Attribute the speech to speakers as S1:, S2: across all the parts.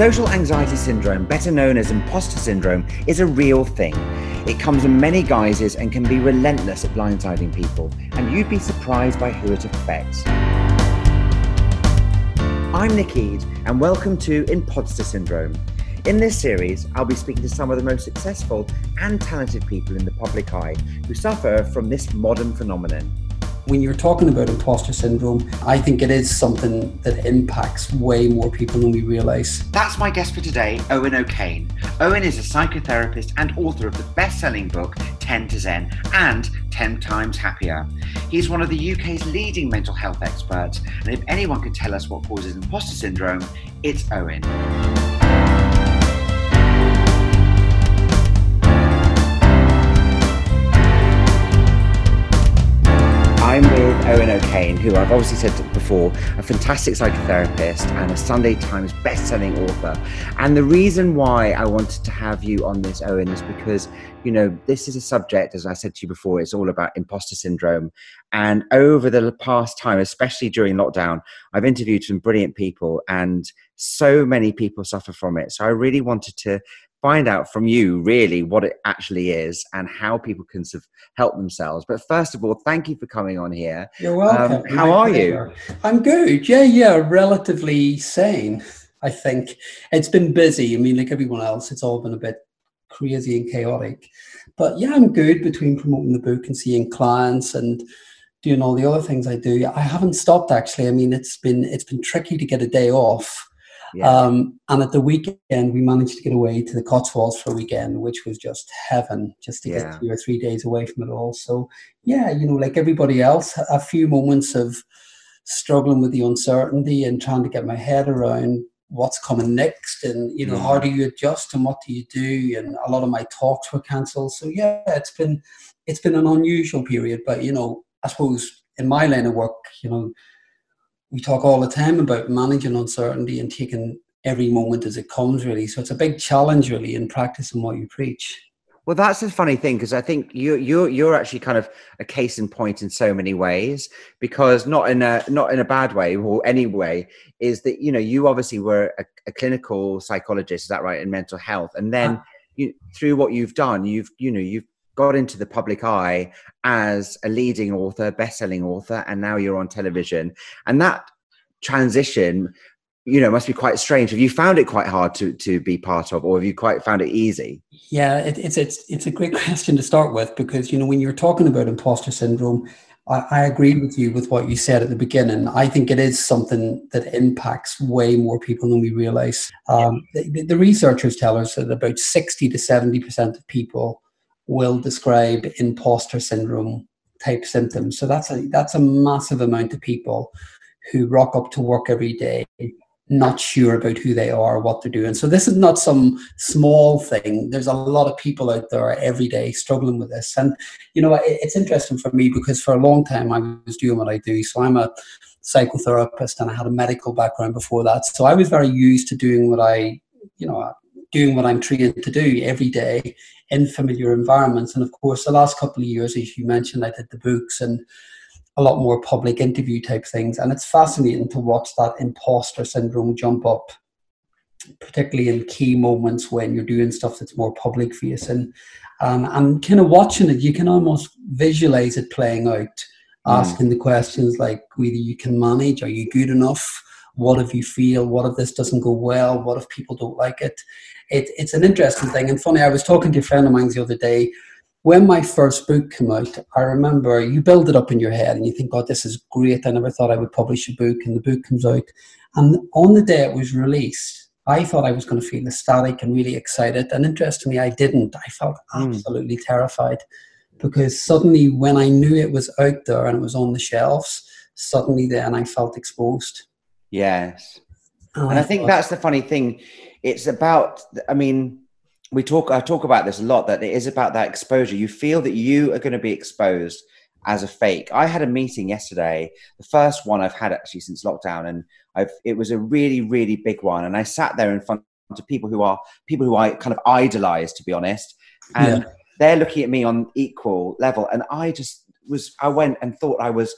S1: Social anxiety syndrome, better known as imposter syndrome, is a real thing. It comes in many guises and can be relentless at blindsiding people, and you'd be surprised by who it affects. I'm Nick Ede, and welcome to Imposter Syndrome. In this series, I'll be speaking to some of the most successful and talented people in the public eye who suffer from this modern phenomenon.
S2: When you're talking about imposter syndrome, I think it is something that impacts way more people than we realise.
S1: That's my guest for today, Owen O'Kane. Owen is a psychotherapist and author of the best selling book 10 to Zen and 10 Times Happier. He's one of the UK's leading mental health experts, and if anyone can tell us what causes imposter syndrome, it's Owen. Owen O'Kane, who I've obviously said before, a fantastic psychotherapist and a Sunday Times best-selling author. And the reason why I wanted to have you on this, Owen, is because you know this is a subject, as I said to you before, it's all about imposter syndrome. And over the past time, especially during lockdown, I've interviewed some brilliant people, and so many people suffer from it. So I really wanted to find out from you really what it actually is and how people can sort of help themselves. But first of all, thank you for coming on here.
S2: You're welcome. Um,
S1: how are you?
S2: I'm good. Yeah, yeah, relatively sane. I think it's been busy. I mean, like everyone else, it's all been a bit crazy and chaotic. But yeah, I'm good between promoting the book and seeing clients and doing all the other things I do. I haven't stopped actually. I mean, it's been it's been tricky to get a day off yeah. Um, and at the weekend, we managed to get away to the Cotswolds for a weekend, which was just heaven, just to yeah. get two or three days away from it all. So, yeah, you know, like everybody else, a few moments of struggling with the uncertainty and trying to get my head around what's coming next and you know how do you adjust and what do you do and a lot of my talks were cancelled so yeah it's been it's been an unusual period but you know i suppose in my line of work you know we talk all the time about managing uncertainty and taking every moment as it comes really. So it's a big challenge really in practicing what you preach.
S1: Well that's a funny thing because i think you you're you're actually kind of a case in point in so many ways because not in a not in a bad way or any way is that you know you obviously were a, a clinical psychologist is that right in mental health and then uh, you, through what you've done you've you know you've got into the public eye as a leading author, best-selling author, and now you're on television. And that transition, you know, must be quite strange. Have you found it quite hard to to be part of, or have you quite found it easy?
S2: Yeah, it, it's it's it's a great question to start with because you know when you're talking about imposter syndrome. I, agree with you with what you said at the beginning. I think it is something that impacts way more people than we realize. Um, the, the researchers tell us that about 60 to 70% of people will describe imposter syndrome type symptoms. So that's a that's a massive amount of people who rock up to work every day not sure about who they are, what they're doing. So this is not some small thing. There's a lot of people out there every day struggling with this. And you know, it's interesting for me because for a long time I was doing what I do. So I'm a psychotherapist and I had a medical background before that. So I was very used to doing what I, you know, doing what I'm trained to do every day in familiar environments. And of course, the last couple of years, as you mentioned, I did the books and a lot more public interview type things. And it's fascinating to watch that imposter syndrome jump up, particularly in key moments when you're doing stuff that's more public facing. Um, and kind of watching it, you can almost visualize it playing out, mm. asking the questions like whether you can manage, are you good enough? What if you feel? What if this doesn't go well? What if people don't like it? it, it's an interesting thing. And funny, I was talking to a friend of mine the other day. When my first book came out, I remember you build it up in your head and you think, God, this is great. I never thought I would publish a book. And the book comes out. And on the day it was released, I thought I was going to feel ecstatic and really excited. And interestingly, I didn't. I felt hmm. absolutely mm. terrified because suddenly, when I knew it was out there and it was on the shelves, suddenly then I felt exposed.
S1: Yes. And, and I, think thought, that's the funny thing. It's about i mean we talk i talk about this a lot that it is about that exposure. You feel that you are going to be exposed as a fake. I had a meeting yesterday the first one i've had actually since lockdown and i've it was a really really big one. And i sat there in front of people who are people who i kind of idolize to be honest. And yeah. they're looking at me on equal level. And i just was i went and thought i was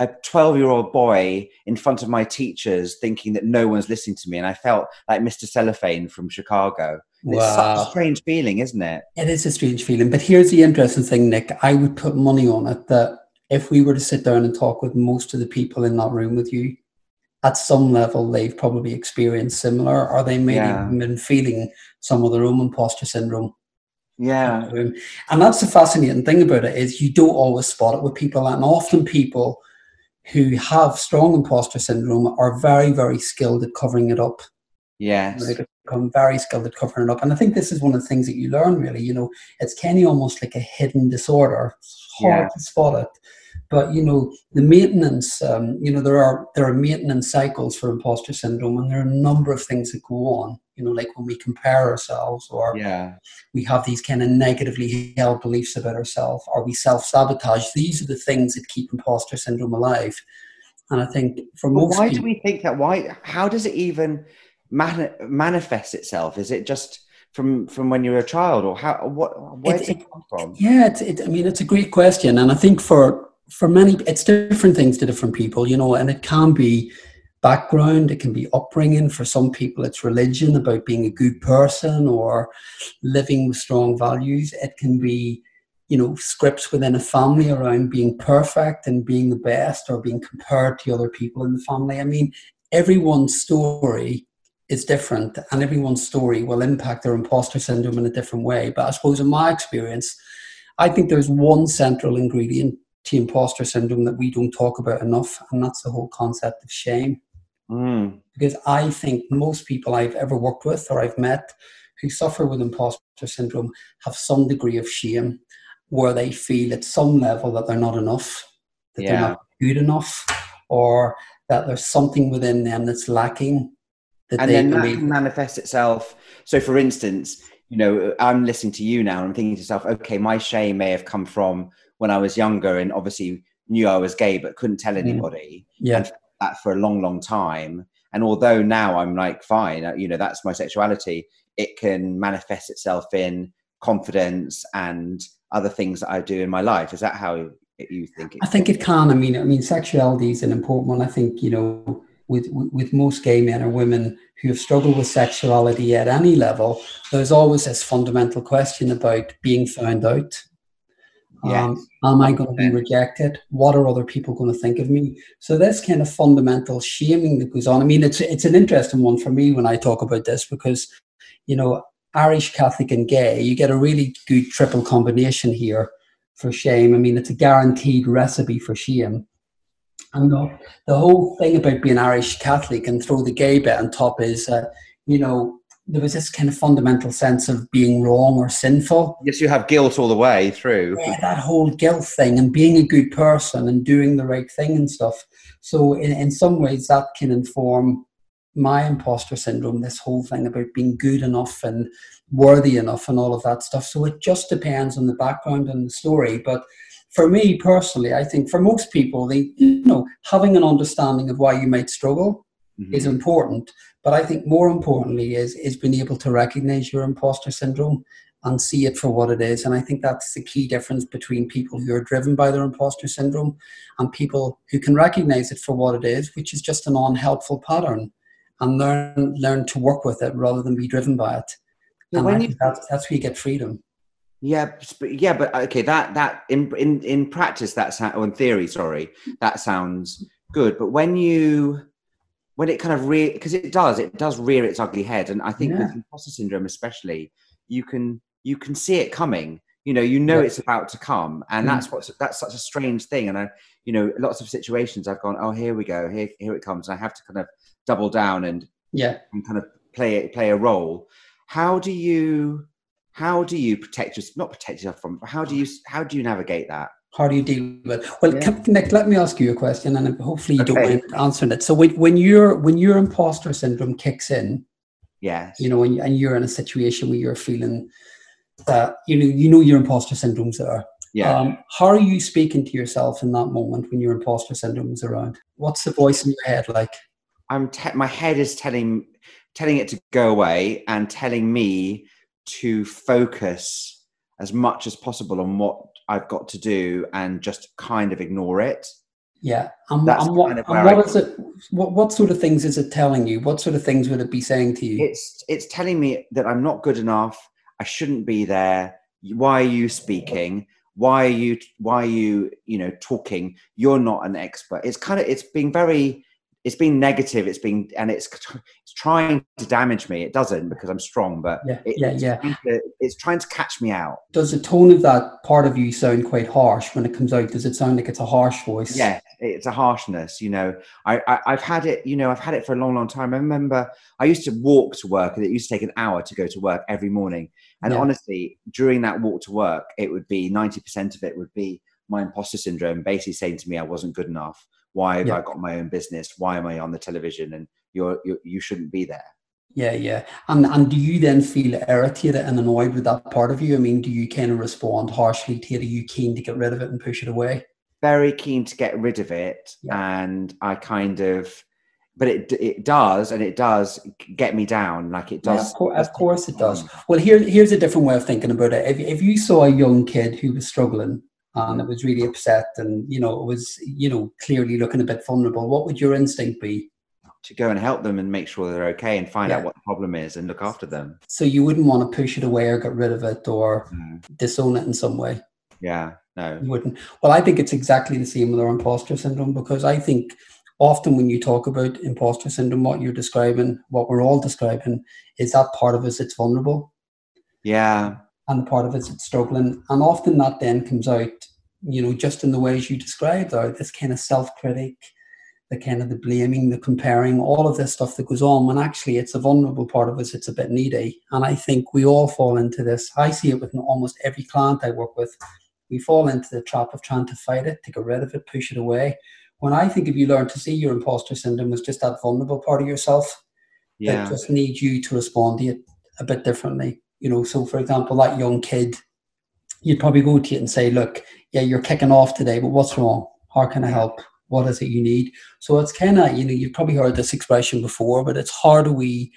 S1: a 12 year old boy in front of my teachers thinking that no one's listening to me. And I felt like Mr. Cellophane from Chicago. Wow. It's such a strange feeling, isn't it?
S2: It is a strange feeling. But here's the interesting thing, Nick. I would put money on it that if we were to sit down and talk with most of the people in that room with you, at some level they've probably experienced similar, or they may yeah. have been feeling some of their own imposter syndrome.
S1: Yeah.
S2: And that's the fascinating thing about it is you don't always spot it with people, and often people who have strong imposter syndrome are very, very skilled at covering it up.
S1: Yes.
S2: They become very skilled at covering it up. And I think this is one of the things that you learn really, you know, it's kind of almost like a hidden disorder. It's hard yeah. to spot it. But you know, the maintenance, um, you know, there are there are maintenance cycles for imposter syndrome, and there are a number of things that go on. You know, like when we compare ourselves, or
S1: yeah.
S2: we have these kind of negatively held beliefs about ourselves, or we self sabotage. These are the things that keep imposter syndrome alive. And I think for most,
S1: why
S2: people,
S1: do we think that? Why? How does it even man- manifest itself? Is it just from from when you were a child, or how? What? Where it, does it, it come from?
S2: Yeah, it's, it, I mean, it's a great question, and I think for for many, it's different things to different people, you know, and it can be background, it can be upbringing. For some people, it's religion about being a good person or living with strong values. It can be, you know, scripts within a family around being perfect and being the best or being compared to other people in the family. I mean, everyone's story is different and everyone's story will impact their imposter syndrome in a different way. But I suppose in my experience, I think there's one central ingredient to imposter syndrome that we don't talk about enough, and that's the whole concept of shame.
S1: Mm.
S2: Because I think most people I've ever worked with or I've met who suffer with imposter syndrome have some degree of shame where they feel at some level that they're not enough, that yeah. they're not good enough, or that there's something within them that's lacking.
S1: That and then that can manifest itself. So, for instance, you know, I'm listening to you now and I'm thinking to myself, okay, my shame may have come from when I was younger and obviously knew I was gay but couldn't tell mm. anybody.
S2: Yeah. And
S1: that for a long, long time. And although now I'm like, fine, uh, you know, that's my sexuality, it can manifest itself in confidence and other things that I do in my life. Is that how you think?
S2: I think it can. I mean, I mean, sexuality is an important one. I think you know, with with most gay men or women who have struggled with sexuality at any level, there's always this fundamental question about being found out um, am I going to be rejected? What are other people going to think of me? So this kind of fundamental shaming that goes on. I mean, it's it's an interesting one for me when I talk about this because, you know, Irish Catholic and gay, you get a really good triple combination here for shame. I mean, it's a guaranteed recipe for shame. And the, the whole thing about being Irish Catholic and throw the gay bit on top is, uh, you know, there was this kind of fundamental sense of being wrong or sinful.
S1: Yes, you have guilt all the way through.
S2: Yeah, that whole guilt thing and being a good person and doing the right thing and stuff. So, in, in some ways, that can inform my imposter syndrome, this whole thing about being good enough and worthy enough and all of that stuff. So, it just depends on the background and the story. But for me personally, I think for most people, they, you know, having an understanding of why you might struggle mm-hmm. is important but I think more importantly is is being able to recognize your imposter syndrome and see it for what it is. And I think that's the key difference between people who are driven by their imposter syndrome and people who can recognize it for what it is, which is just an unhelpful pattern, and learn learn to work with it rather than be driven by it. and I think that's, that's where you get freedom.
S1: Yeah, but yeah, but okay, that that in in in practice, that's how, in theory, sorry, that sounds good. But when you when it kind of rear because it does it does rear its ugly head. And i think yeah. with imposter syndrome especially you can you can see it coming. You know you know yeah. it's about to come. And mm. that's what's that's such a strange thing. And i you know lots of situations i've gone oh here we go. Here here it comes. And i have to kind of double down and
S2: yeah.
S1: and kind of play it play a role. How do you how do you protect yourself not protect yourself from how do you how do you navigate that
S2: how do you deal with it? Well, yeah. Nick, let me ask you a question, and hopefully you okay. don't mind answering it. So, when, when your when your imposter syndrome kicks in,
S1: yes,
S2: you know, and, and you're in a situation where you're feeling that you know you know your imposter syndrome's there.
S1: Yeah. Um,
S2: how are you speaking to yourself in that moment when your imposter syndrome is around? What's the voice in your head like?
S1: I'm te- my head is telling telling it to go away and telling me to focus as much as possible on what I've got to do and just kind of ignore it.
S2: Yeah, and, and what, kind of and what is it? What what sort of things is it telling you? What sort of things would it be saying to you?
S1: It's it's telling me that I'm not good enough. I shouldn't be there. Why are you speaking? Why are you why are you you know talking? You're not an expert. It's kind of it's being very it's been negative. It's been and it's it's trying to damage me. It doesn't because I'm strong, but
S2: yeah, it, yeah,
S1: it's
S2: yeah.
S1: Trying to, it's trying to catch me out.
S2: Does the tone of that part of you sound quite harsh when it comes out? Does it sound like it's a harsh voice?
S1: Yeah, it's a harshness. You know, I, I have had it. You know, I've had it for a long, long time. I remember I used to walk to work, and it used to take an hour to go to work every morning. And yeah. honestly, during that walk to work, it would be ninety percent of it would be my imposter syndrome, basically saying to me I wasn't good enough why have yeah. I got my own business? Why am I on the television? And you're, you're you shouldn't be there.
S2: Yeah, yeah. And and do you then feel irritated and annoyed with that part of you? I mean, do you kind of respond harshly to it? Are you keen to get rid of it and push it away?
S1: Very keen to get rid of it, yeah. and I kind of, but it it does, and it does get me down. Like it does.
S2: Yeah, of, course, of course, it does. Well, here here's a different way of thinking about it. If if you saw a young kid who was struggling and it was really upset and you know it was you know clearly looking a bit vulnerable. What would your instinct be?
S1: To go and help them and make sure they're okay and find yeah. out what the problem is and look after them.
S2: So you wouldn't want to push it away or get rid of it or mm. disown it in some way?
S1: Yeah no.
S2: You wouldn't. Well i think it's exactly the same with our imposter syndrome because i think often when you talk about imposter syndrome what you're describing what we're all describing is that part of us that's vulnerable.
S1: Yeah
S2: and the part of us it's struggling. And often that then comes out, you know, just in the ways you described, or this kind of self-critic, the kind of the blaming, the comparing, all of this stuff that goes on. When actually it's a vulnerable part of us, it's a bit needy. And I think we all fall into this. I see it with almost every client I work with. We fall into the trap of trying to fight it, to get rid of it, push it away. When I think if you learn to see your imposter syndrome as just that vulnerable part of yourself yeah. that just needs you to respond to it a bit differently you know, so for example, that young kid, you'd probably go to it and say, look, yeah, you're kicking off today, but what's wrong? How can I help? What is it you need? So it's kind of, you know, you've probably heard this expression before, but it's how do we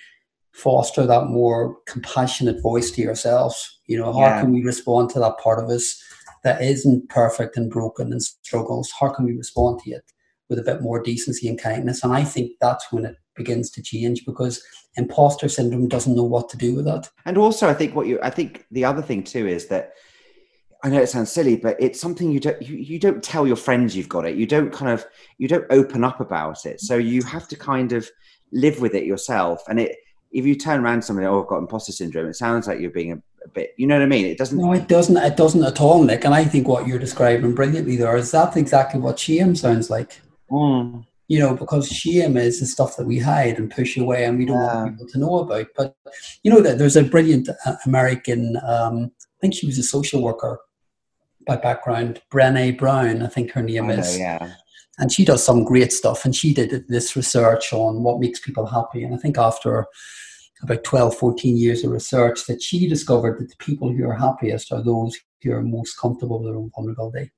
S2: foster that more compassionate voice to yourselves? You know, how yeah. can we respond to that part of us that isn't perfect and broken and struggles? How can we respond to it with a bit more decency and kindness? And I think that's when it begins to change because imposter syndrome doesn't know what to do with that.
S1: And also, I think what you, I think the other thing too is that I know it sounds silly, but it's something you don't you, you don't tell your friends you've got it. You don't kind of you don't open up about it. So you have to kind of live with it yourself. And it if you turn around to somebody, oh, I've got imposter syndrome, it sounds like you're being a, a, bit, you know what I mean? It doesn't.
S2: No, it doesn't. It doesn't at all, Nick. And I think what you're describing brilliantly there is that's exactly what shame sounds like.
S1: Mm
S2: you know, because shame is the stuff that we hide and push away and we don't yeah. want people to know about. But, you know, that there's a brilliant uh, American, um, I think she was a social worker by background, Brene Brown, I think her name is.
S1: Yeah.
S2: And she does some great stuff. And she did this research on what makes people happy. And I think after about 12, 14 years of research, that she discovered that the people who are happiest are those who are most comfortable with their own vulnerability.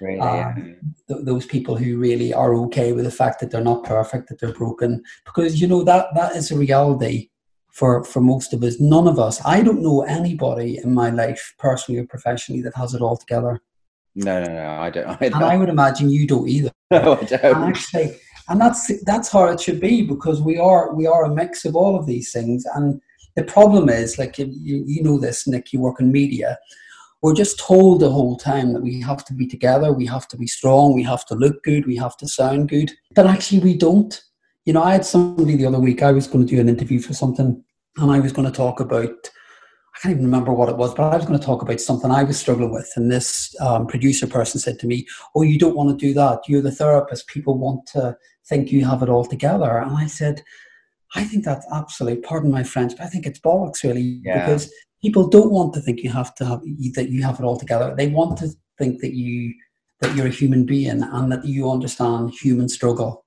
S1: Really, um,
S2: th- those people who really are okay with the fact that they're not perfect, that they're broken, because you know that that is a reality for for most of us. None of us. I don't know anybody in my life, personally or professionally, that has it all together.
S1: No, no, no, I don't. I don't.
S2: And I would imagine you don't either.
S1: No, I don't.
S2: And actually, and that's that's how it should be because we are we are a mix of all of these things. And the problem is, like you, you know this, Nick. You work in media we're just told the whole time that we have to be together, we have to be strong, we have to look good, we have to sound good. But actually, we don't. You know, I had somebody the other week, I was going to do an interview for something, and I was going to talk about, I can't even remember what it was, but I was going to talk about something I was struggling with. And this um, producer person said to me, Oh, you don't want to do that. You're the therapist. People want to think you have it all together. And I said, I think that's absolutely, pardon my French, but I think it's bollocks really yeah. because people don't want to think you have to have that you have it all together. They want to think that you that you're a human being and that you understand human struggle.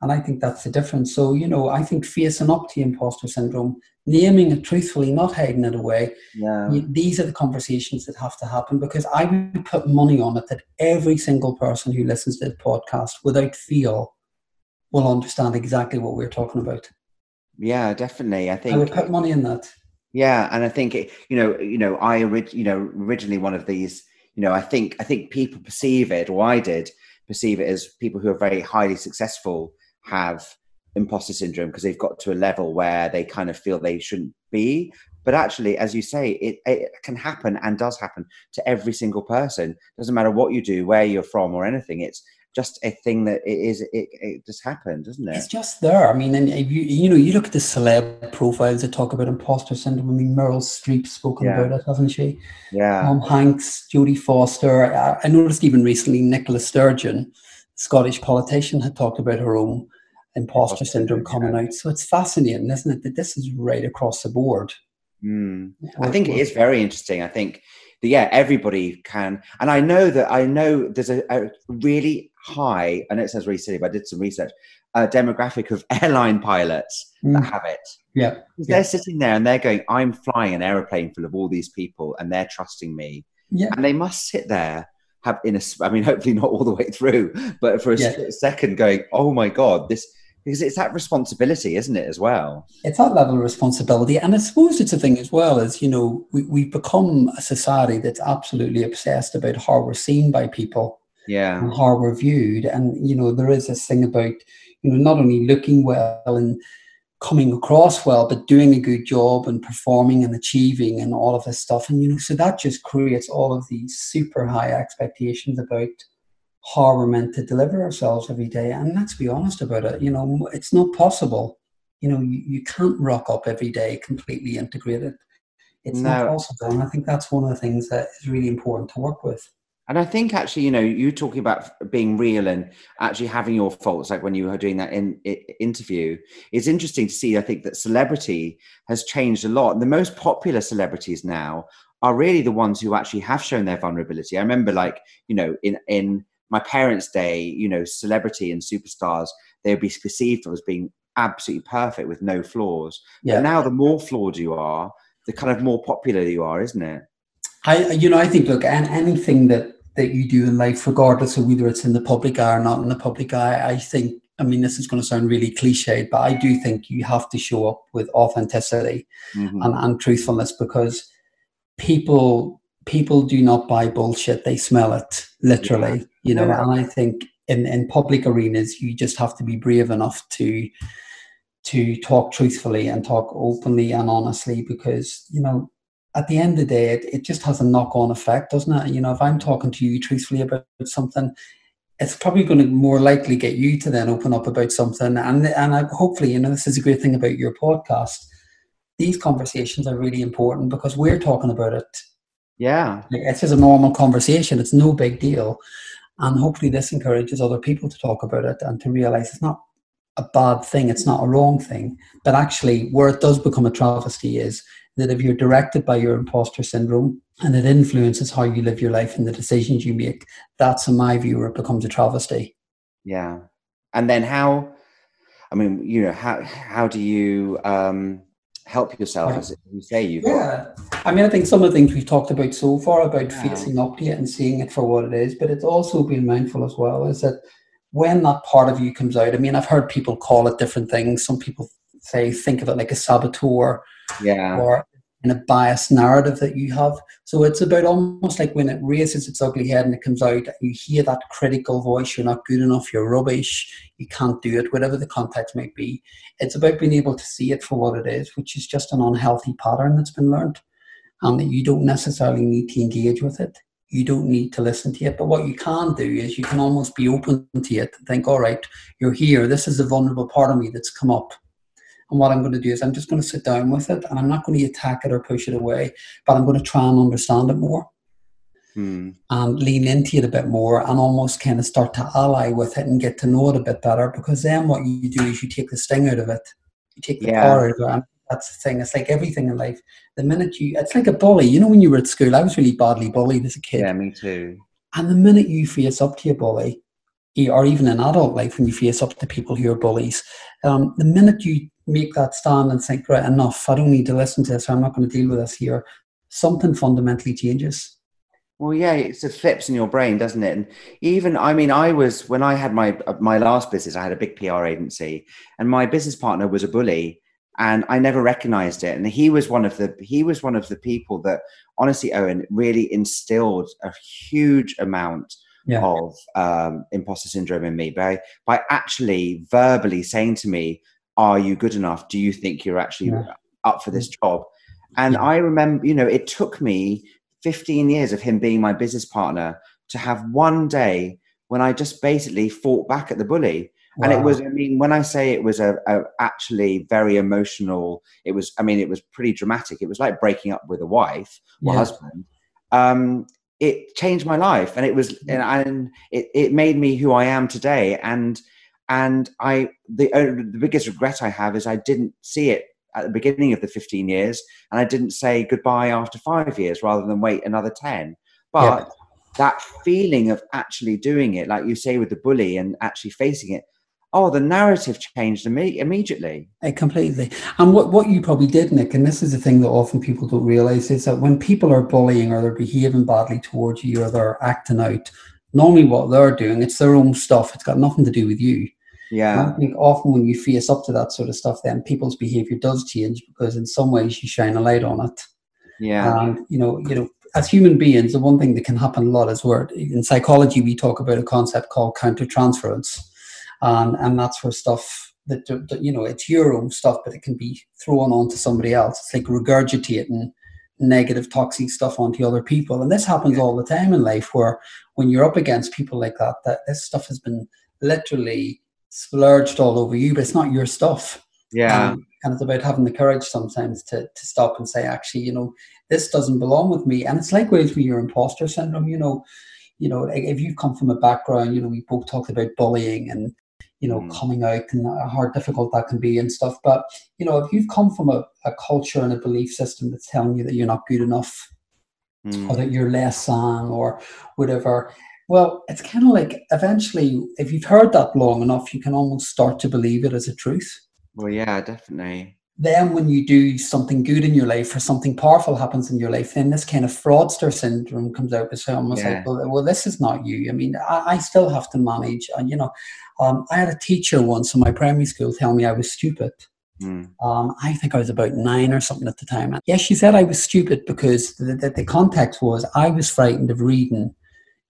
S2: And I think that's the difference. So, you know, I think facing up to imposter syndrome, naming it truthfully, not hiding it away,
S1: yeah.
S2: these are the conversations that have to happen because I would put money on it that every single person who listens to this podcast without feel will understand exactly what we're talking about.
S1: Yeah, definitely. I think
S2: I would put money in that.
S1: Yeah, and I think it, you know, you know, I orig- you know originally one of these, you know, I think I think people perceive it, or I did, perceive it as people who are very highly successful have imposter syndrome because they've got to a level where they kind of feel they shouldn't be. But actually, as you say, it, it can happen and does happen to every single person. Doesn't matter what you do, where you're from, or anything. It's just a thing that it is. It, it just happened, doesn't it?
S2: It's just there. I mean, and you you know, you look at the celeb profiles that talk about imposter syndrome. I mean, Meryl Streep's spoken yeah. about it, hasn't she?
S1: Yeah.
S2: Tom Hanks, Jodie Foster. I, I noticed even recently Nicola Sturgeon, Scottish politician, had talked about her own imposter syndrome coming out. So it's fascinating, isn't it, that this is right across the board.
S1: Mm. I think it is very interesting. I think yeah, everybody can. And I know that I know there's a, a really high, I know it sounds really silly, but I did some research, a demographic of airline pilots mm. that have it.
S2: Yeah.
S1: They're sitting there and they're going, I'm flying an aeroplane full of all these people and they're trusting me.
S2: Yeah.
S1: And they must sit there have in a i mean hopefully not all the way through but for a yeah. second going oh my god this because it's that responsibility isn't it as well?
S2: It's that level of responsibility and i suppose it's a thing as well as you know we, we've become a society that's absolutely obsessed about how we're seen by people
S1: yeah.
S2: and how we're viewed. And you know there is this thing about you know not only looking well and coming across well but doing a good job and performing and achieving and all of this stuff. And you know so that just creates all of these super high expectations about how we're meant to deliver ourselves every day. And let's be honest about it. You know, it's not possible. You know, you, you can't rock up every day completely integrated. It's no. not possible. And I think that's one of the things that is really important to work with.
S1: And I think actually, you know, you talking about being real and actually having your faults, like when you were doing that in, in, interview, it's interesting to see. I think that celebrity has changed a lot. And the most popular celebrities now are really the ones who actually have shown their vulnerability. I remember, like, you know, in in my parents' day, you know, celebrity and superstars, they would be perceived as being absolutely perfect with no flaws. Yeah. But now the more flawed you are, the kind of more popular you are, isn't it?
S2: I, you know, I think, look, and anything that that you do in life, regardless of whether it's in the public eye or not in the public eye, I think, I mean, this is going to sound really cliched, but I do think you have to show up with authenticity mm-hmm. and, and truthfulness because people people do not buy bullshit; they smell it literally. Yeah you know yeah. and i think in in public arenas you just have to be brave enough to to talk truthfully and talk openly and honestly because you know at the end of the day it, it just has a knock-on effect doesn't it you know if i'm talking to you truthfully about something it's probably going to more likely get you to then open up about something and and I, hopefully you know this is a great thing about your podcast these conversations are really important because we're talking about it
S1: yeah
S2: it's just a normal conversation it's no big deal and hopefully, this encourages other people to talk about it and to realize it's not a bad thing, it's not a wrong thing. But actually, where it does become a travesty is that if you're directed by your imposter syndrome and it influences how you live your life and the decisions you make, that's, in my view, where it becomes a travesty.
S1: Yeah. And then how, I mean, you know, how, how do you, um, help yourself, as you say. you
S2: yeah, got... I mean, I think some of the things we've talked about so far about yeah. facing up to it and seeing it for what it is, but it's also being mindful as well. Is that when that part of you comes out? I mean, I've heard people call it different things. Some people say think of it like a saboteur,
S1: yeah,
S2: or in a biased narrative that you have. So it's about almost like when it raises its ugly head and it comes out, you hear that critical voice, you're not good enough, you're rubbish, you can't do it, whatever the context might be. It's about being able to see it for what it is, which is just an unhealthy pattern that's been learned. And that you don't necessarily need to engage with it. You don't need to listen to it. But what you can do is you can almost be open to it, think, all right, you're here. This is a vulnerable part of me that's come up and what I'm going to do is I'm just going to sit down with it and I'm not going to attack it or push it away, but I'm going to try and understand it more
S1: hmm.
S2: and lean into it a bit more and almost kind of start to ally with it and get to know it a bit better. Because then what you do is you take the sting out of it, you take the yeah. power out of it. And that's the thing. It's like everything in life. The minute you, it's like a bully. You know, when you were at school, I was really badly bullied as a kid.
S1: Yeah, me too.
S2: And the minute you face up to your bully, or even in adult life when you face up to people who are bullies, um, the minute you make that stand and think, right, enough, I don't need to listen to this, I'm not going to deal with this here, something fundamentally changes.
S1: Well, yeah, it just flips in your brain, doesn't it? And even, I mean, I was when I had my my last business, I had a big PR agency, and my business partner was a bully, and I never recognized it. And he was one of the he was one of the people that, honestly, Owen, really instilled a huge amount yeah. of um, imposter syndrome in me by by actually verbally saying to me, "Are you good enough? Do you think you're actually yeah. up for this mm. job?" And I remember, you know, it took me 15 years of him being my business partner to have one day when I just basically fought back at the bully. Wow. And it was, I mean, when I say it was a, a, actually very emotional, it was, I mean, it was pretty dramatic. It was like breaking up with a wife or yeah. husband. Um, it changed my life, and it was, and, and it, it made me who I am today. And and I, the the biggest regret I have is I didn't see it at the beginning of the 15 years and I didn't say goodbye after five years rather than wait another 10. But yep. that feeling of actually doing it, like you say with the bully and actually facing it, oh, the narrative changed imme- immediately.
S2: Uh, completely. And what, what you probably did, Nick, and this is the thing that often people don't realize, is that when people are bullying or they're behaving badly towards you or they're acting out, normally what they're doing, it's their own stuff. It's got nothing to do with you.
S1: Yeah.
S2: I think often when you face up to that sort of stuff, then people's behavior does change because in some ways you shine a light on it.
S1: Yeah.
S2: And you know, you know, as human beings, the one thing that can happen a lot is where in psychology we talk about a concept called countertransference. And and that's where stuff that, that you know, it's your own stuff, but it can be thrown onto somebody else. It's like regurgitating negative toxic stuff onto other people. And this happens yeah. all the time in life where when you're up against people like that, that this stuff has been literally splurged all over you, but it's not your stuff.
S1: Yeah. Um,
S2: and it's about having the courage sometimes to, to stop and say, actually, you know, this doesn't belong with me. And it's likewise with your imposter syndrome, you know, you know, if you've come from a background, you know, we both talked about bullying and, you know, mm. coming out and how difficult that can be and stuff. But, you know, if you've come from a, a culture and a belief system that's telling you that you're not good enough mm. or that you're less than or whatever, well, it's kind of like eventually, if you've heard that long enough, you can almost start to believe it as a truth.
S1: Well, yeah, definitely.
S2: Then, when you do something good in your life or something powerful happens in your life, then this kind of fraudster syndrome comes out. It's almost yeah. like, well, well, this is not you. I mean, I, I still have to manage. And, you know, um, I had a teacher once in my primary school tell me I was stupid. Mm. Um, I think I was about nine or something at the time. Yes, yeah, she said I was stupid because the, the, the context was I was frightened of reading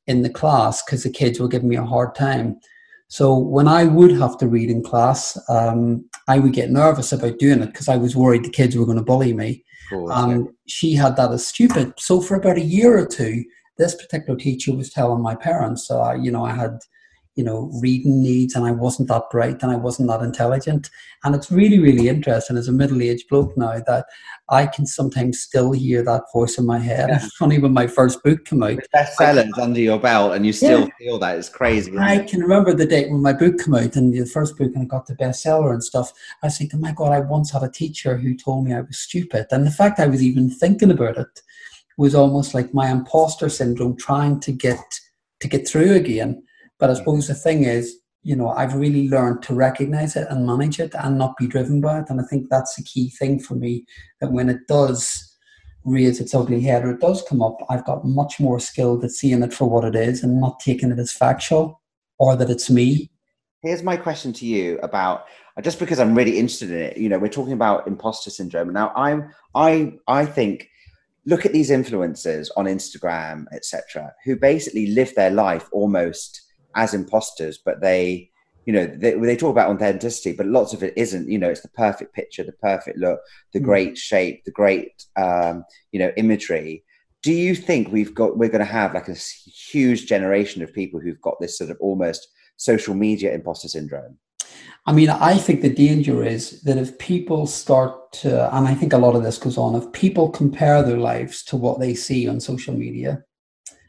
S2: in the class because the kids were giving me a hard time. So when I would have to read in class, um, I would get nervous about doing it because I was worried the kids were going to bully me. Um. She had that as stupid. So for about a year or two, this particular teacher was telling my parents, uh, you know, I had you know, reading needs and I wasn't that bright and I wasn't that intelligent. And it's really, really interesting as a middle aged bloke now that I can sometimes still hear that voice in my head. Yeah. It's funny when my first book came out.
S1: Bestsellers under your belt and you still yeah. feel that. It's crazy.
S2: I it? can remember the date when my book came out and the first book and I got the bestseller and stuff. I was thinking, my God, I once had a teacher who told me I was stupid. And the fact I was even thinking about it was almost like my imposter syndrome trying to get to get through again but I suppose the thing is, you know, I've really learned to recognize it and manage it and not be driven by it. And I think that's the key thing for me that when it does raise its ugly head or it does come up, I've got much more skill at seeing it for what it is and not taking it as factual or that it's me.
S1: Here's my question to you about just because I'm really interested in it. You know, we're talking about imposter syndrome. Now, I'm I I think look at these influencers on Instagram, etc., who basically live their life almost as imposters, but they, you know, they, they talk about authenticity, but lots of it isn't. You know, it's the perfect picture, the perfect look, the mm. great shape, the great, um, you know, imagery. Do you think we've got we're going to have like a huge generation of people who've got this sort of almost social media imposter syndrome?
S2: I mean, I think the danger is that if people start to, and I think a lot of this goes on, if people compare their lives to what they see on social media,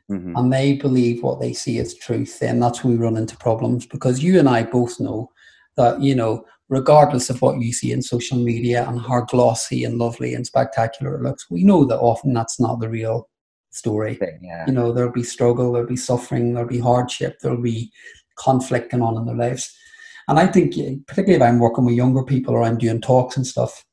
S2: mm-hmm. and they believe what they see as truth, then that's where we run into problems because you and I both know that, you know, regardless of what you see in social media and how glossy and lovely and spectacular it looks, we know that often that's not the real story.
S1: Yeah.
S2: You know, there'll be struggle, there'll be suffering, there'll be hardship, there'll be conflict going on in their lives. And I think, particularly if I'm working with younger people or I'm doing talks and stuff,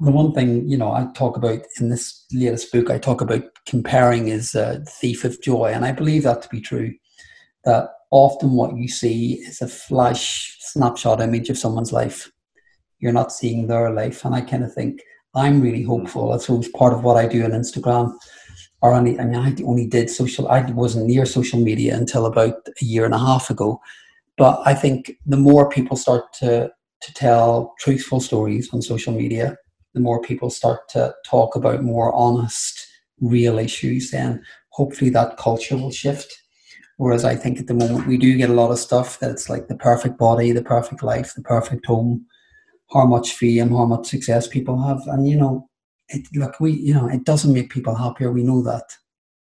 S2: the one thing you know I talk about in this latest book, I talk about comparing is uh, a thief of joy, and I believe that to be true. That often what you see is a flash snapshot image of someone's life. You're not seeing their life, and I kind of think I'm really hmm. hopeful. That's always part of what I do on Instagram. or only, I mean, I only did social, I wasn't near social media until about a year and a half ago. But I think the more people start to, to tell truthful stories on social media, the more people start to talk about more honest, real issues, then hopefully that culture will shift. Whereas I think at the moment we do get a lot of stuff that's like the perfect body, the perfect life, the perfect home, how much fame, how much success people have. And you know, it, look, we, you know, it doesn't make people happier. We know that.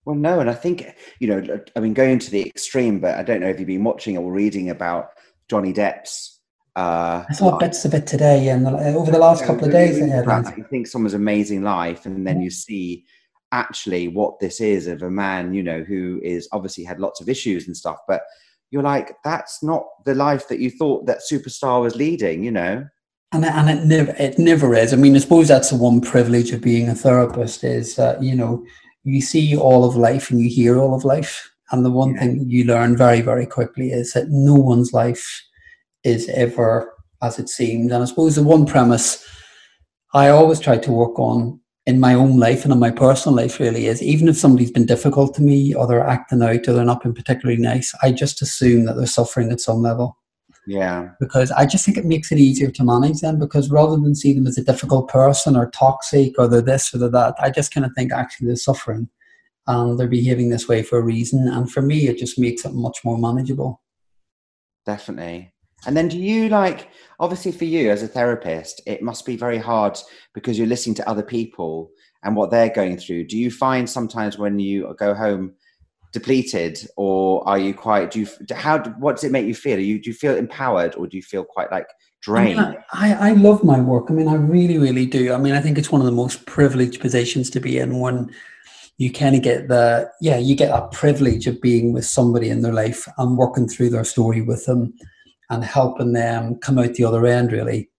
S1: Well, no, and I think you know, I mean, going to the extreme, but I don't know if you've been watching or reading about Johnny Depp's. Uh,
S2: I saw bits of it today and over the last couple of days.
S1: You think someone's amazing life, and then you see actually what this is of a man, you know, who is obviously had lots of issues and stuff, but you're like, that's not the life that you thought that superstar was leading, you know.
S2: And and it never it never is. I mean, I suppose that's the one privilege of being a therapist is that you know you see all of life and you hear all of life. And the one yeah. thing you learn very very quickly is that no one's life is ever as it seems. And I suppose the one premise I always try to work on in my own life and in my personal life really is even if somebody's been difficult to me or they're acting out or they're not being particularly nice, I just assume that they're suffering at some level.
S1: Yeah.
S2: Because I just think it makes it easier to manage them because rather than see them as a difficult person or toxic or they're this or they're that, I just kind of think actually they're suffering and they're behaving this way for a reason. And for me, it just makes it much more manageable.
S1: Definitely. And then do you like, obviously for you as a therapist, it must be very hard because you're listening to other people and what they're going through. Do you find sometimes when you go home depleted or are you quite do you how what does it make you feel? You do you feel empowered or do you feel quite like drained
S2: I, mean, I, I love my work. I mean i really really do. I mean i think it's one of the most privileged positions to be in when you kind of get the yeah you get that privilege of being with somebody in their life and working through their story with them and helping them come out the other end really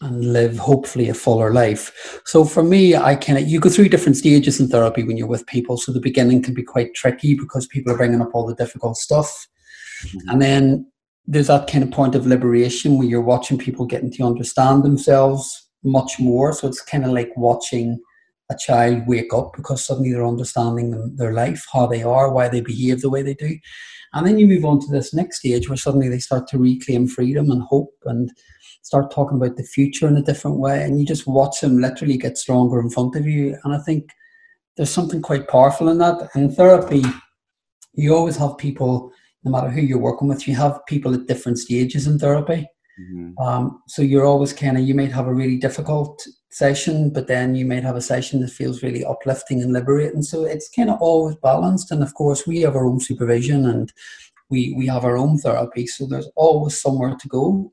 S2: and live hopefully a fuller life. So for me, I kind of you go through different stages in therapy when you're with people. So the beginning can be quite tricky because people are bringing up all the difficult stuff, mm-hmm. and then there's that kind of point of liberation where you're watching people getting to understand themselves much more. So it's kind of like watching a child wake up because suddenly they're understanding them, their life, how they are, why they behave the way they do. And then you move on to this next stage where suddenly they start to reclaim freedom and hope and start talking about the future in a different way. And you just watch them literally get stronger in front of you. And I think there's something quite powerful in that. In therapy, you always have people, no matter who you're working with, you have people at different stages in therapy. Mm-hmm. Um, so you're always kind of, you might have a really difficult session, but then you might have a session that feels really uplifting and liberating. So it's kind of always balanced. And of course, we have our own supervision and we, we have our own therapy. So there's always somewhere to go.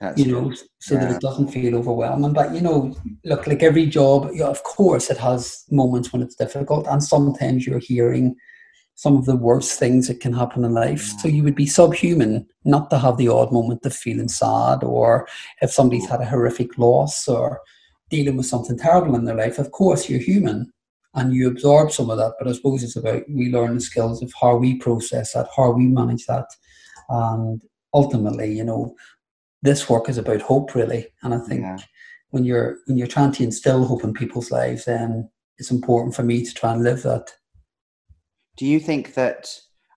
S2: That's you know, so yeah. that it doesn't feel overwhelming. But you know, look, like every job, yeah, of course, it has moments when it's difficult, and sometimes you're hearing some of the worst things that can happen in life. So you would be subhuman not to have the odd moment of feeling sad, or if somebody's had a horrific loss or dealing with something terrible in their life. Of course, you're human and you absorb some of that, but I suppose it's about we learn the skills of how we process that, how we manage that, and ultimately, you know, this work is about hope, really. And I think yeah. when you're when you're trying to instill hope in people's lives, then it's important for me to try and live that
S1: do you think that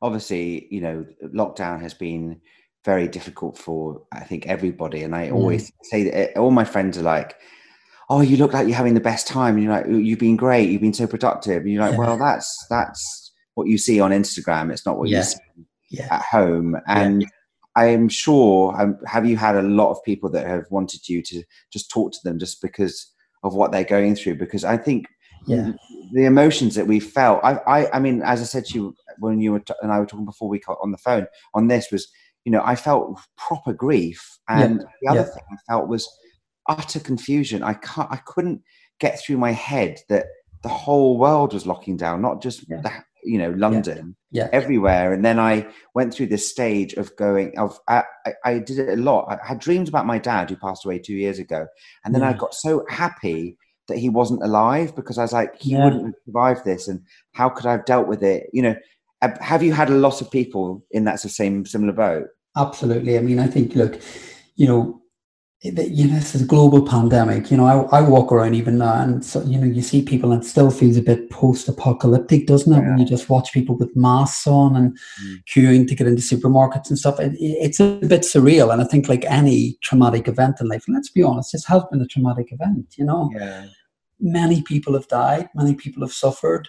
S1: obviously, you know, lockdown has been very difficult for I think everybody, and I mm. always say that all my friends are like, "Oh, you look like you're having the best time," and you're like, "You've been great, you've been so productive," and you're like, yeah. "Well, that's that's what you see on Instagram. It's not what yeah. you see yeah. at home." And I'm sure. Um, have you had a lot of people that have wanted you to just talk to them just because of what they're going through? Because I think
S2: yeah
S1: the emotions that we felt I, I i mean as i said to you when you were t- and i were talking before we got on the phone on this was you know i felt proper grief and the other thing i felt was utter confusion i can't i couldn't get through my head that the whole world was locking down not just yeah. the, you know london
S2: yeah.
S1: everywhere and then i went through this stage of going of I, I, did it a lot i had dreams about my dad who passed away two years ago and then i got so happy that he wasn't alive because I was like, he yeah. wouldn't have survived this, and how could I have dealt with it? You know, have you had a lot of people in that same similar boat?
S2: Absolutely. I mean, I think look, you know, you know, this is a global pandemic. You know, I, I walk around even now, and so you know, you see people, and it still feels a bit post-apocalyptic, doesn't it? Yeah. When you just watch people with masks on and mm. queuing to get into supermarkets and stuff, it, it's a bit surreal. And I think, like any traumatic event in life, and let's be honest, this has been a traumatic event. You know,
S1: yeah.
S2: many people have died, many people have suffered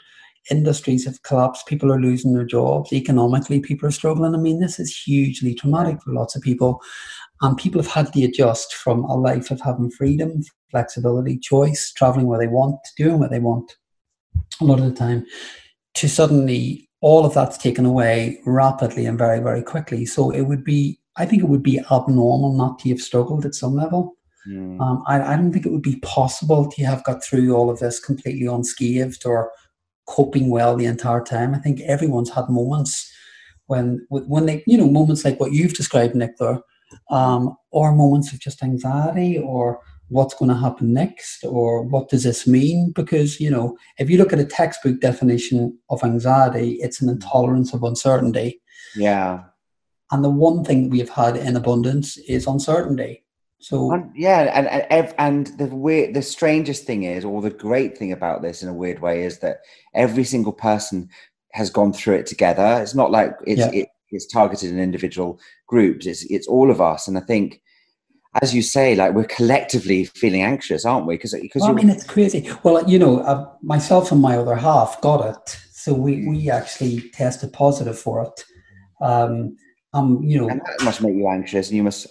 S2: industries have collapsed, people are losing their jobs, economically, people are struggling. I mean, this is hugely traumatic for lots of people. And people have had to adjust from a life of having freedom, flexibility, choice, traveling where they want, doing what they want a lot of the time, to suddenly all of that's taken away rapidly and very, very quickly. So it would be, I think it would be abnormal not to have struggled at some level. Mm. Um, I, I don't think it would be possible to have got through all of this completely unscathed or coping well the entire time. I think everyone's had moments when when they you know moments like what you've described, Nicola, um, or moments of just anxiety or what's going to happen next or what does this mean? Because you know if you look at a textbook definition of anxiety it's an intolerance of uncertainty.
S1: Yeah.
S2: And the one thing we've had in abundance is uncertainty. So
S1: yeah and and, and the weird the strangest thing is or the great thing about this in a weird way is that every single person has gone through it together. It's not like it's yeah. it, it's targeted in individual groups. It's it's all of us, and I think, as you say, like we're collectively feeling anxious, aren't we? Because because
S2: well, I mean, it's crazy. Well, you know, uh, myself and my other half got it, so we we actually tested positive for it. Um, um, you know,
S1: and that must make you anxious, and you must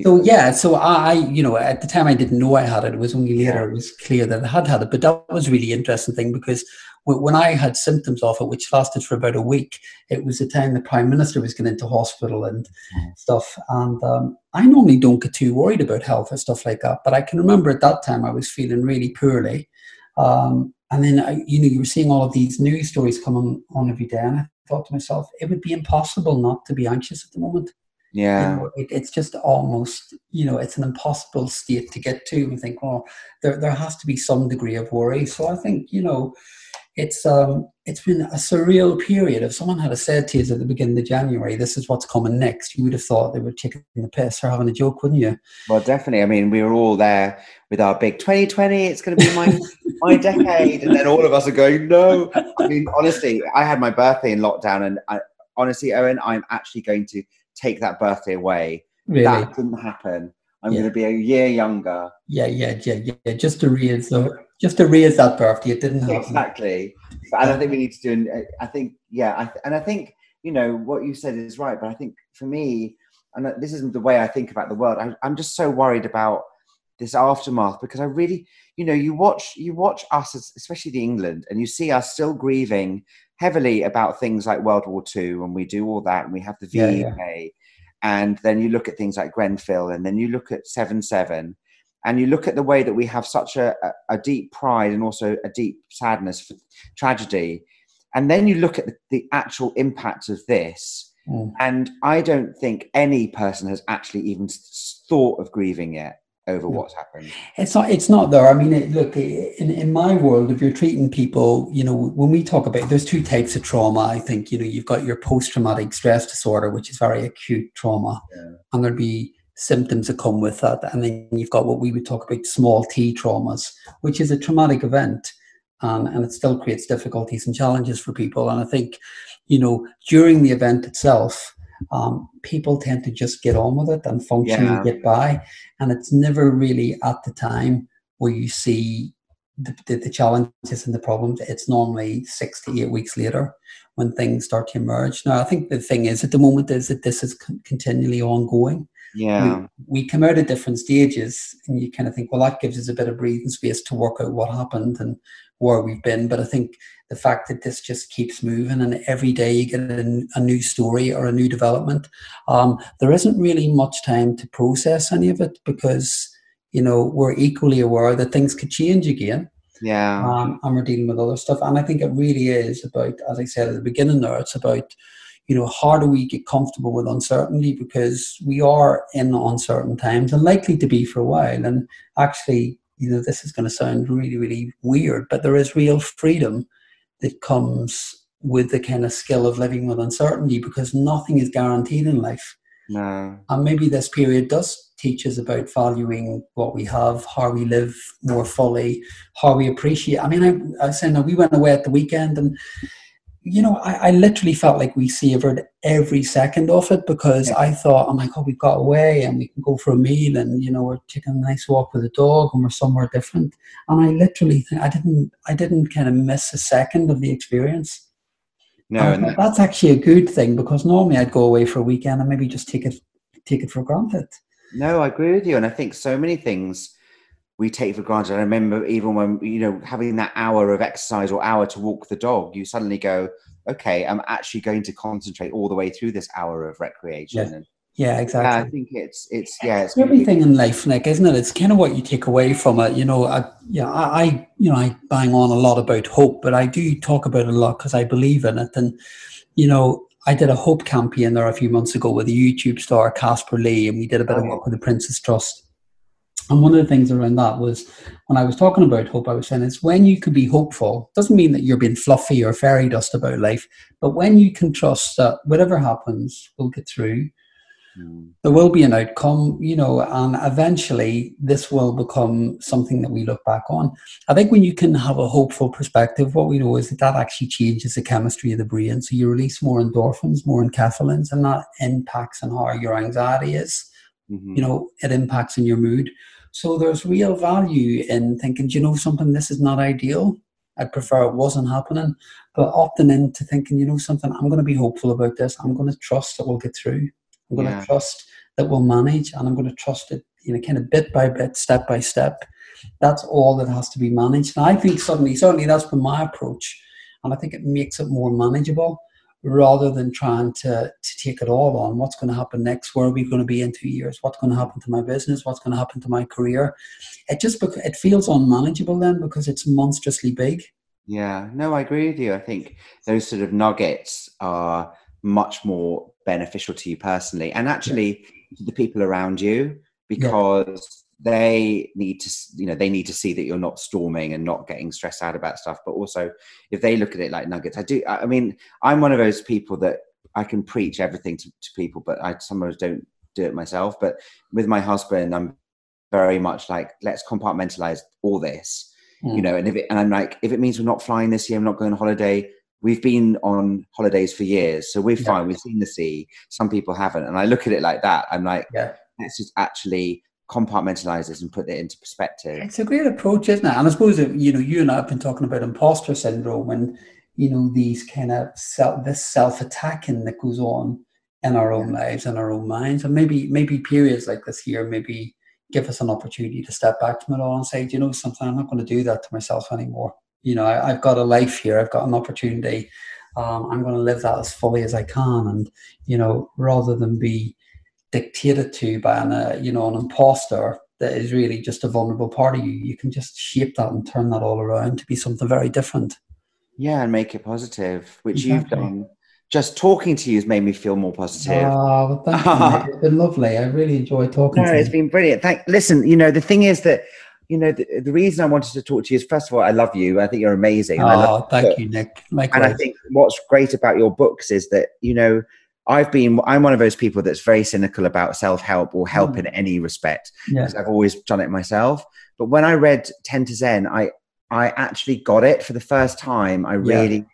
S2: so yeah, so I, you know, at the time I didn't know I had it. It was only later it was clear that I had had it. But that was really interesting thing because when I had symptoms of it, which lasted for about a week, it was the time the prime minister was going into hospital and mm. stuff. And um, I normally don't get too worried about health and stuff like that. But I can remember at that time I was feeling really poorly. Um, and then I, you know, you were seeing all of these news stories coming on every day, and I thought to myself, it would be impossible not to be anxious at the moment.
S1: Yeah.
S2: You know, it, it's just almost, you know, it's an impossible state to get to. We think, well, there, there has to be some degree of worry. So I think, you know, it's um it's been a surreal period. If someone had said to you at the beginning of January, this is what's coming next, you would have thought they were taking the piss or having a joke, wouldn't you?
S1: Well, definitely. I mean, we were all there with our big 2020, it's going to be my my decade. And then all of us are going, no. I mean, honestly, I had my birthday in lockdown. And I, honestly, Owen, I'm actually going to take that birthday away. Really? That didn't happen. I'm yeah. going to be a year younger.
S2: Yeah, yeah, yeah, yeah. Just to raise, so just to raise that birthday, it didn't happen.
S1: Exactly. and I think we need to do. And uh, I think, yeah, I, and I think you know what you said is right. But I think for me, and this isn't the way I think about the world. I, I'm just so worried about this aftermath because I really, you know, you watch you watch us, especially the England, and you see us still grieving heavily about things like World War II, and we do all that, and we have the VE yeah, yeah. and then you look at things like Grenfell, and then you look at Seven Seven, and you look at the way that we have such a, a, deep pride and also a deep sadness for tragedy, and then you look at the, the actual impact of this. Mm. And I don't think any person has actually even thought of grieving yet over what's happened.
S2: It's not. It's not there. I mean, it, look, in in my world, if you're treating people, you know, when we talk about there's two types of trauma. I think you know you've got your post traumatic stress disorder, which is very acute trauma, yeah. and there'll be symptoms that come with that, and then you've got what we would talk about small T traumas, which is a traumatic event, and and it still creates difficulties and challenges for people. And I think, you know, during the event itself um, people tend to just get on with it and function yeah. and get by. And it's never really at the time where you see the, the, the, challenges and the problems. It's normally six to eight weeks later when things start to emerge. Now, I think the thing is at the moment is that this is con- continually ongoing.
S1: Yeah.
S2: We, we come out at different stages and you kind of think, well, that gives us a bit of breathing space to work out what happened and where we've been. But I think the fact that this just keeps moving and every day you get a, a new story or a new development, um, there isn't really much time to process any of it because, you know, we're equally aware that things could change again.
S1: Yeah.
S2: Um, and we're dealing with other stuff. And I think it really is about, as I said at the beginning there, it's about, you know, how do we get comfortable with uncertainty because we are in uncertain times and likely to be for a while. And actually, you know, this is going to sound really, really weird, but there is real freedom that comes with the kind of skill of living with uncertainty because nothing is guaranteed in life.
S1: No.
S2: And maybe this period does teach us about valuing what we have, how we live more fully, how we appreciate. I mean, I, I was saying we went away at the weekend and you know, I, I, literally felt like we savored every second of it because yeah. I thought, oh my God, we've got away and we can go for a meal and, you know, we're taking a nice walk with the dog and we're somewhere different. And I literally think I didn't, I didn't kind of miss a second of the experience. No, and that's actually a good thing because normally I'd go away for a weekend and maybe just take it, take it for granted.
S1: No, I agree with you. And I think so many things we take for granted. I remember even when you know having that hour of exercise or hour to walk the dog, you suddenly go, okay, I'm actually going to concentrate all the way through this hour of recreation.
S2: Yeah. And, yeah, exactly.
S1: Yeah, I think it's it's yeah, it's
S2: everything in life, Nick, isn't it? It's kind of what you take away from it. You know, I, yeah, I, I you know I bang on a lot about hope, but I do talk about it a lot because I believe in it. And you know, I did a hope campaign there a few months ago with a YouTube star, Casper Lee, and we did a bit oh, of work with the Prince's Trust. And one of the things around that was when I was talking about hope, I was saying it's when you can be hopeful. Doesn't mean that you're being fluffy or fairy dust about life, but when you can trust that whatever happens, we'll get through. Mm. There will be an outcome, you know, and eventually this will become something that we look back on. I think when you can have a hopeful perspective, what we know is that that actually changes the chemistry of the brain. So you release more endorphins, more enkephalins, and that impacts on how your anxiety is. Mm-hmm. You know, it impacts on your mood. So there's real value in thinking, you know something, this is not ideal. I'd prefer it wasn't happening. But opting into thinking, you know something, I'm going to be hopeful about this. I'm going to trust that we'll get through. I'm going yeah. to trust that we'll manage and I'm going to trust it, you know, kind of bit by bit, step by step. That's all that has to be managed. And I think suddenly, certainly that's been my approach. And I think it makes it more manageable rather than trying to, to take it all on. What's going to happen next? Where are we going to be in two years? What's going to happen to my business? What's going to happen to my career? It just it feels unmanageable then because it's monstrously big.
S1: Yeah, no, I agree with you. I think those sort of nuggets are much more beneficial to you personally and actually yeah. to the people around you because they need to you know they need to see that you're not storming and not getting stressed out about stuff but also if they look at it like nuggets i do i mean i'm one of those people that i can preach everything to, to people but i sometimes don't do it myself but with my husband i'm very much like let's compartmentalize all this mm. you know and if it and i'm like if it means we're not flying this year i'm not going on holiday we've been on holidays for years so we're yeah. fine we've seen the sea some people haven't and i look at it like that i'm like yeah. let's just actually compartmentalize this and put it into perspective.
S2: It's a great approach, isn't it? And I suppose you know, you and I have been talking about imposter syndrome and you know these kind of self this self attacking that goes on in our own lives and our own minds, and maybe maybe periods like this year maybe give us an opportunity to step back from it all and say, you know, something I'm not going to do that to myself anymore. You know, I, have got a life here. I've got an opportunity. Um, I'm going to live that as fully as I can, and you know, rather than be dictated to by an, uh, you know, an imposter that is really just a vulnerable part of you. You can just shape that and turn that all around to be something very different.
S1: Yeah, and make it positive, which exactly. you've done. Just talking to you has made me feel more positive.
S2: Oh, well, thank you. it's been lovely. I really enjoyed talking
S1: no,
S2: to you.
S1: It's been brilliant. Thank. Listen, you know, the thing is that you know, the, the, reason I wanted to talk to you is first of all, I love you. I think you're amazing.
S2: Oh, thank you, Nick.
S1: Likewise. And I think what's great about your books is that, you know, I've been I'm one of those people that's very cynical about self-help or help mm. in any respect because yeah. I've always done it myself. But when I read 10 to Zen, I I actually got it for the first time. I really yeah.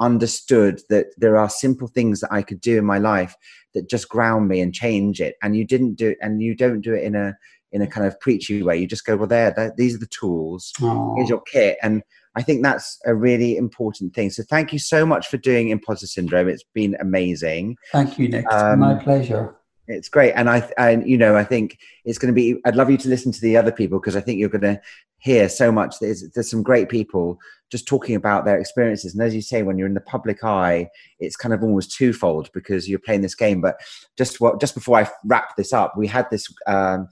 S1: understood that there are simple things that I could do in my life that just ground me and change it. And you didn't do it, and you don't do it in a in a kind of preachy way. You just go, well, there, these are the tools. Aww. Here's your kit, and I think that's a really important thing. So thank you so much for doing imposter syndrome. It's been amazing.
S2: Thank you, Nick. Um, my pleasure.
S1: It's great, and I, and you know, I think it's going to be. I'd love you to listen to the other people because I think you're going to hear so much. There's there's some great people just talking about their experiences. And as you say, when you're in the public eye, it's kind of almost twofold because you're playing this game. But just what just before I wrap this up, we had this um,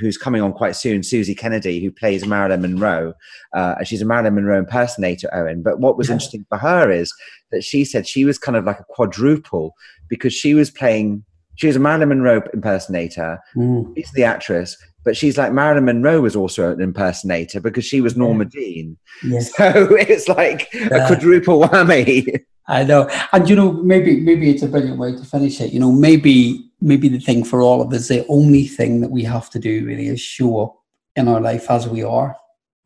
S1: who's coming on quite soon, Suzie Kennedy, who plays Marilyn Monroe. Uh, she's a Marilyn Monroe impersonator, Owen. But what was yeah. interesting for her is that she said she was kind of like a quadruple because she was playing. She was a Marilyn Monroe impersonator. Mm. She's the actress, but she's like Marilyn Monroe was also an impersonator because she was Norma yeah. Jean. Yes. So it's like a quadruple whammy.
S2: I know, and you know, maybe maybe it's a brilliant way to finish it. You know, maybe maybe the thing for all of us, the only thing that we have to do really is show up in our life as we are.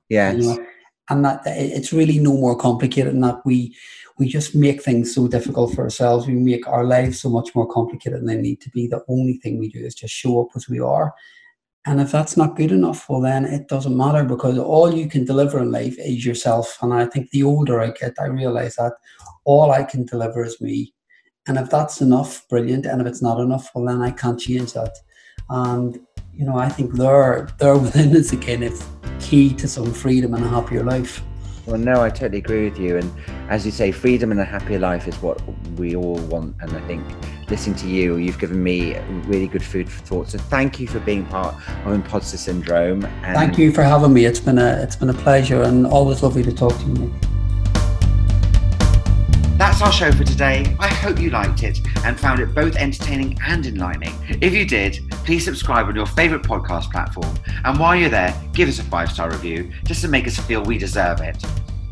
S1: Yes.
S2: You know? And that it's really no more complicated than that. We we just make things so difficult for ourselves. We make our lives so much more complicated than they need to be. The only thing we do is just show up as we are. And if that's not good enough, well, then it doesn't matter because all you can deliver in life is yourself. And I think the older I get, I realize that all I can deliver is me. And if that's enough, brilliant. And if it's not enough, well, then I can't change that. And, you know, I think there, there within is again, it's key to some freedom and a happier life.
S1: Well, no, I totally agree with you. And as you say, freedom and a happier life is what we all want. And I think listening to you, you've given me really good food for thought. So thank you for being part of imposter syndrome.
S2: And thank you for having me. It's been a it's been a pleasure and always lovely to talk to you.
S1: That's our show for today. I hope you liked it and found it both entertaining and enlightening. If you did, please subscribe on your favourite podcast platform. And while you're there, give us a five star review just to make us feel we deserve it.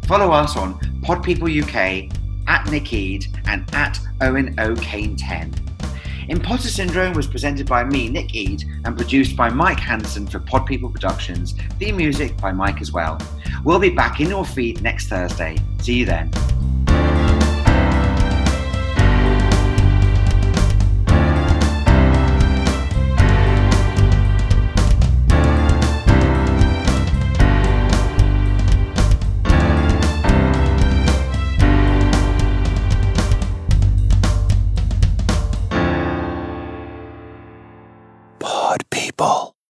S1: Follow us on Pod People UK, at Nick Ede, and at Owen O. Kane 10. Imposter Syndrome was presented by me, Nick Ede, and produced by Mike Hanson for Pod People Productions. Theme music by Mike as well. We'll be back in your feed next Thursday. See you then.